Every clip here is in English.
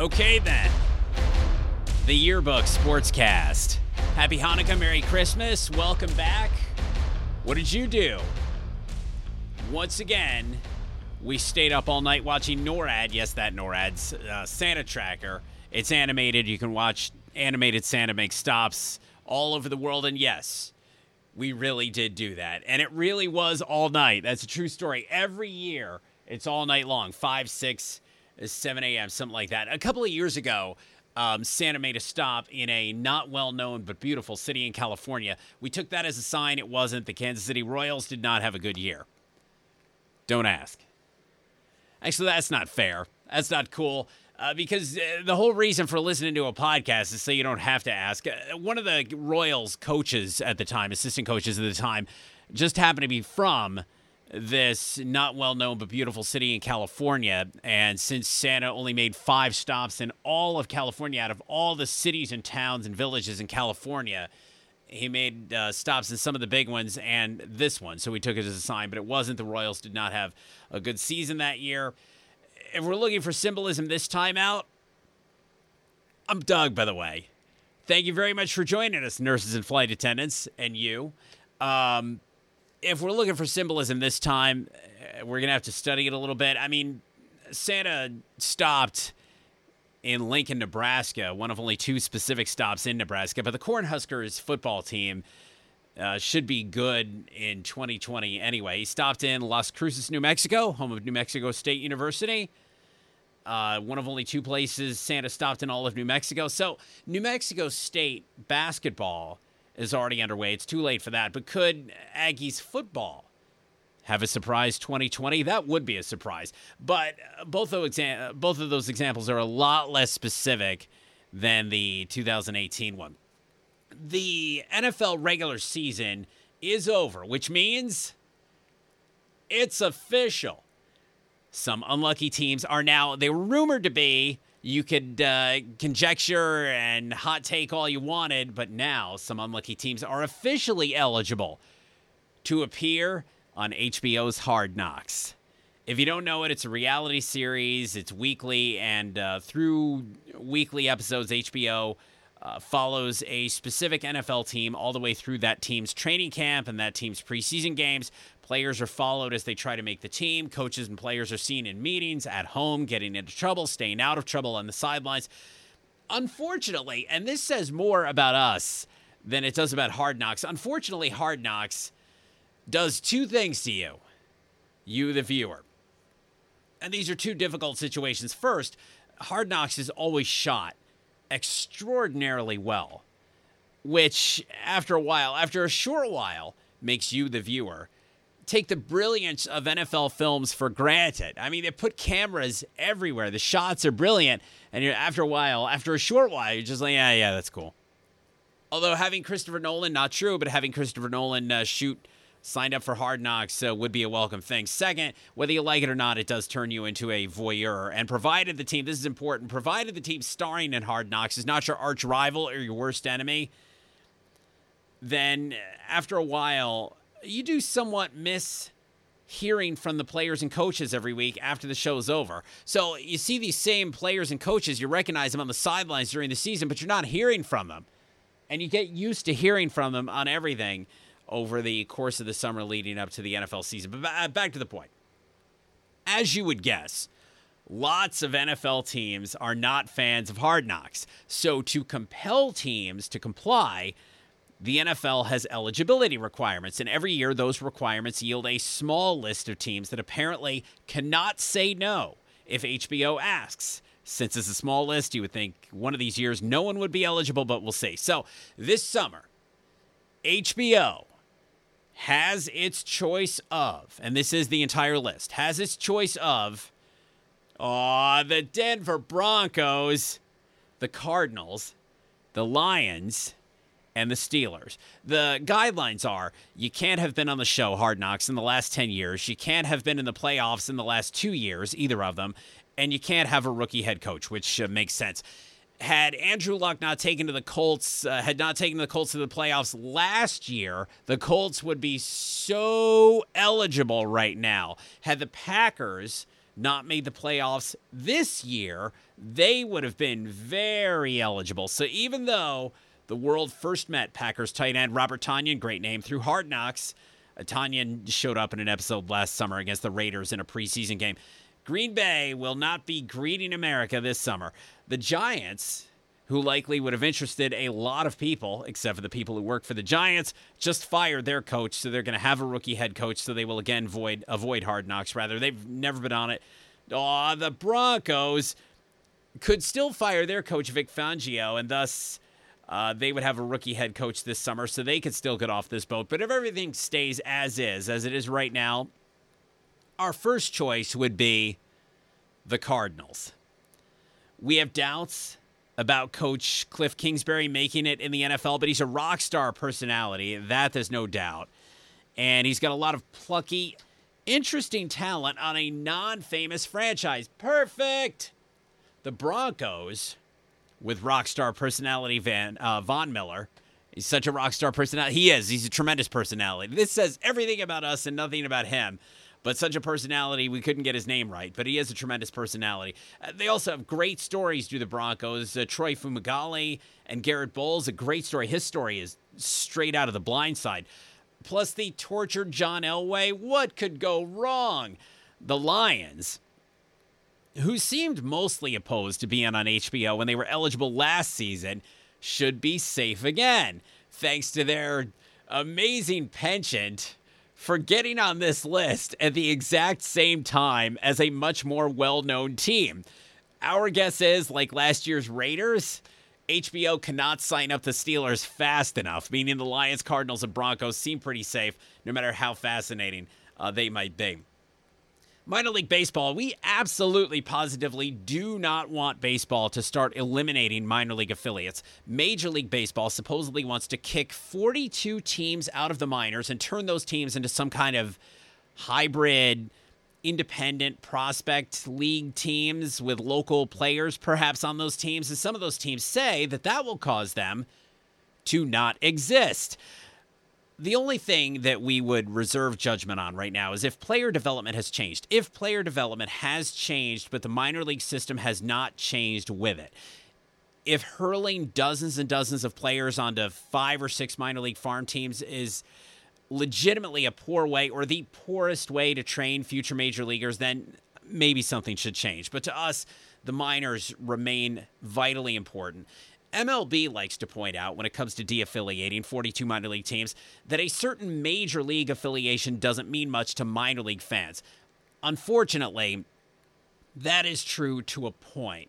Okay, then. The Yearbook Sportscast. Happy Hanukkah, Merry Christmas, welcome back. What did you do? Once again, we stayed up all night watching NORAD. Yes, that NORAD's uh, Santa Tracker. It's animated. You can watch animated Santa make stops all over the world. And yes, we really did do that. And it really was all night. That's a true story. Every year, it's all night long 5, 6, 7 a.m., something like that. A couple of years ago, um, Santa made a stop in a not well known but beautiful city in California. We took that as a sign it wasn't. The Kansas City Royals did not have a good year. Don't ask. Actually, that's not fair. That's not cool. Uh, because uh, the whole reason for listening to a podcast is so you don't have to ask. Uh, one of the Royals coaches at the time, assistant coaches at the time, just happened to be from this not well known but beautiful city in California. And since Santa only made five stops in all of California out of all the cities and towns and villages in California, he made uh, stops in some of the big ones and this one. So we took it as a sign, but it wasn't. The Royals did not have a good season that year. If we're looking for symbolism this time out, I'm Doug, by the way. Thank you very much for joining us, nurses and flight attendants, and you. Um, if we're looking for symbolism this time, uh, we're gonna have to study it a little bit. I mean, Santa stopped in Lincoln, Nebraska, one of only two specific stops in Nebraska, but the Cornhuskers football team uh, should be good in 2020 anyway. He stopped in Las Cruces, New Mexico, home of New Mexico State University. Uh, one of only two places Santa stopped in all of New Mexico. So, New Mexico State basketball is already underway. It's too late for that. But could Aggies football have a surprise 2020? That would be a surprise. But uh, both of, exa- both of those examples are a lot less specific than the 2018 one. The NFL regular season is over, which means it's official. Some unlucky teams are now, they were rumored to be you could uh, conjecture and hot take all you wanted, but now some unlucky teams are officially eligible to appear on HBO's Hard Knocks. If you don't know it, it's a reality series. It's weekly, and uh, through weekly episodes, HBO uh, follows a specific NFL team all the way through that team's training camp and that team's preseason games. Players are followed as they try to make the team. Coaches and players are seen in meetings, at home, getting into trouble, staying out of trouble on the sidelines. Unfortunately, and this says more about us than it does about Hard Knocks, unfortunately, Hard Knocks does two things to you, you, the viewer. And these are two difficult situations. First, Hard Knocks is always shot extraordinarily well, which, after a while, after a short while, makes you, the viewer, take the brilliance of NFL films for granted. I mean, they put cameras everywhere. The shots are brilliant, and you're after a while, after a short while, you're just like, yeah, yeah, that's cool. Although having Christopher Nolan, not true, but having Christopher Nolan uh, shoot signed up for Hard Knocks uh, would be a welcome thing. Second, whether you like it or not, it does turn you into a voyeur. And provided the team, this is important, provided the team starring in Hard Knocks is not your arch rival or your worst enemy, then after a while, you do somewhat miss hearing from the players and coaches every week after the show is over. So you see these same players and coaches, you recognize them on the sidelines during the season, but you're not hearing from them. And you get used to hearing from them on everything over the course of the summer leading up to the NFL season. But uh, back to the point. As you would guess, lots of NFL teams are not fans of hard knocks. So to compel teams to comply, the NFL has eligibility requirements, and every year those requirements yield a small list of teams that apparently cannot say no if HBO asks. Since it's a small list, you would think one of these years no one would be eligible, but we'll see. So this summer, HBO has its choice of, and this is the entire list, has its choice of, oh, the Denver Broncos, the Cardinals, the Lions, and the Steelers. The guidelines are you can't have been on the show Hard Knocks in the last 10 years, you can't have been in the playoffs in the last two years, either of them, and you can't have a rookie head coach, which uh, makes sense. Had Andrew Luck not taken to the Colts, uh, had not taken the Colts to the playoffs last year, the Colts would be so eligible right now. Had the Packers not made the playoffs this year, they would have been very eligible. So even though the world first met Packers tight end Robert Tonyan, great name, through Hard Knocks, uh, Tonyan showed up in an episode last summer against the Raiders in a preseason game. Green Bay will not be greeting America this summer. The Giants who likely would have interested a lot of people, except for the people who work for the Giants, just fired their coach, so they're going to have a rookie head coach, so they will again avoid avoid hard knocks. Rather, they've never been on it. Oh, the Broncos could still fire their coach Vic Fangio, and thus uh, they would have a rookie head coach this summer, so they could still get off this boat. But if everything stays as is, as it is right now, our first choice would be the Cardinals. We have doubts about Coach Cliff Kingsbury making it in the NFL, but he's a rock star personality. That there's no doubt. And he's got a lot of plucky, interesting talent on a non famous franchise. Perfect! The Broncos, with rock star personality Van, uh, Von Miller. He's such a rock star personality. He is. He's a tremendous personality. This says everything about us and nothing about him but such a personality, we couldn't get his name right. But he is a tremendous personality. Uh, they also have great stories through the Broncos. Uh, Troy Fumagalli and Garrett Bolles, a great story. His story is straight out of the blind side. Plus the tortured John Elway. What could go wrong? The Lions, who seemed mostly opposed to being on HBO when they were eligible last season, should be safe again, thanks to their amazing penchant for getting on this list at the exact same time as a much more well known team. Our guess is, like last year's Raiders, HBO cannot sign up the Steelers fast enough, meaning the Lions, Cardinals, and Broncos seem pretty safe, no matter how fascinating uh, they might be minor league baseball, we absolutely positively do not want baseball to start eliminating minor league affiliates. Major League Baseball supposedly wants to kick 42 teams out of the minors and turn those teams into some kind of hybrid independent prospect league teams with local players perhaps on those teams and some of those teams say that that will cause them to not exist the only thing that we would reserve judgment on right now is if player development has changed. If player development has changed, but the minor league system has not changed with it. If hurling dozens and dozens of players onto five or six minor league farm teams is legitimately a poor way or the poorest way to train future major leaguers, then maybe something should change. But to us, the minors remain vitally important. MLB likes to point out when it comes to de-affiliating 42 minor league teams that a certain major league affiliation doesn't mean much to minor league fans. Unfortunately, that is true to a point.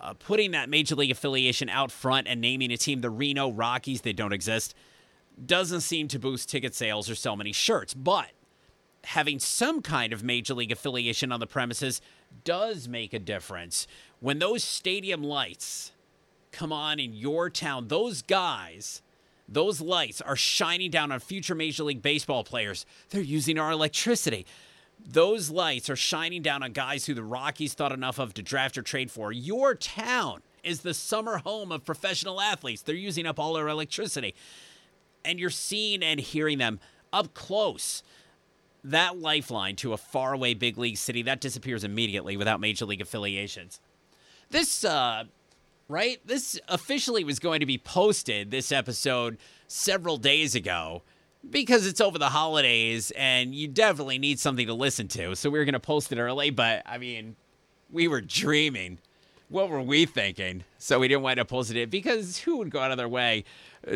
Uh, putting that major league affiliation out front and naming a team the Reno Rockies, they don't exist, doesn't seem to boost ticket sales or sell many shirts. But having some kind of major league affiliation on the premises does make a difference. When those stadium lights come on in your town. Those guys, those lights are shining down on future Major League Baseball players. They're using our electricity. Those lights are shining down on guys who the Rockies thought enough of to draft or trade for. Your town is the summer home of professional athletes. They're using up all our electricity. And you're seeing and hearing them up close. That lifeline to a faraway big league city that disappears immediately without major league affiliations. This uh, right? This officially was going to be posted, this episode, several days ago because it's over the holidays and you definitely need something to listen to. So we were going to post it early, but I mean, we were dreaming. What were we thinking? So we didn't wind up posting it because who would go out of their way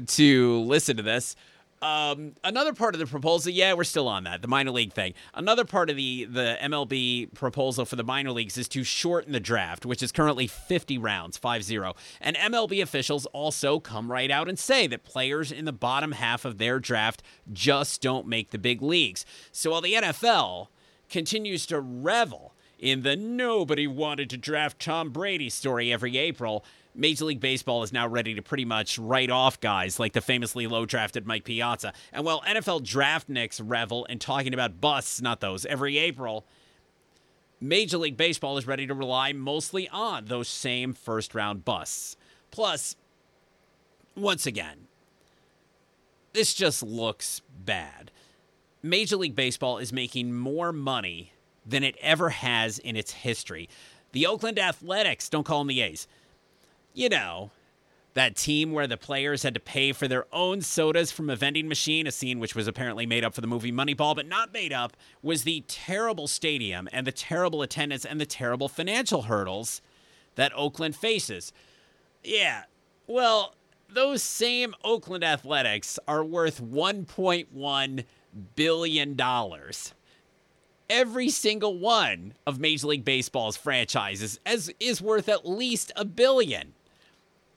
to listen to this? Um, another part of the proposal, yeah, we're still on that, the minor league thing. Another part of the the MLB proposal for the minor leagues is to shorten the draft, which is currently 50 rounds, 5-0. And MLB officials also come right out and say that players in the bottom half of their draft just don't make the big leagues. So while the NFL continues to revel in the nobody wanted to draft Tom Brady story every April, Major League Baseball is now ready to pretty much write off guys like the famously low drafted Mike Piazza. And while NFL draft nicks revel in talking about busts, not those, every April, Major League Baseball is ready to rely mostly on those same first round busts. Plus, once again, this just looks bad. Major League Baseball is making more money than it ever has in its history. The Oakland Athletics, don't call them the A's. You know, that team where the players had to pay for their own sodas from a vending machine, a scene which was apparently made up for the movie Moneyball, but not made up, was the terrible stadium and the terrible attendance and the terrible financial hurdles that Oakland faces. Yeah, well, those same Oakland Athletics are worth $1.1 billion. Every single one of Major League Baseball's franchises is, is worth at least a billion.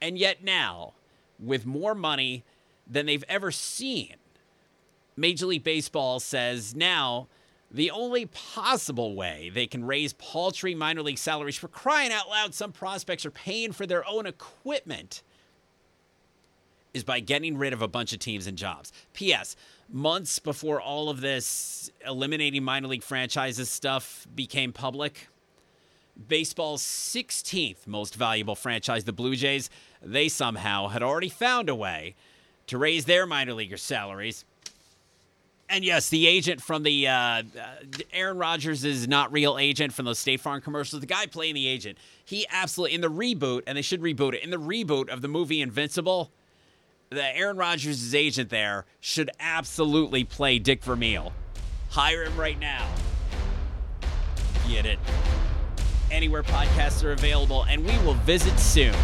And yet now, with more money than they've ever seen, Major League Baseball says now the only possible way they can raise paltry minor league salaries for crying out loud, some prospects are paying for their own equipment is by getting rid of a bunch of teams and jobs. P.S. Months before all of this eliminating minor league franchises stuff became public, baseball's 16th most valuable franchise, the Blue Jays, they somehow had already found a way to raise their minor leaguer salaries. And yes, the agent from the uh, uh, Aaron Rodgers is not real agent from those State Farm commercials. The guy playing the agent, he absolutely in the reboot, and they should reboot it in the reboot of the movie Invincible. The Aaron Rodgers' agent there should absolutely play Dick Vermeil. Hire him right now. Get it anywhere podcasts are available, and we will visit soon.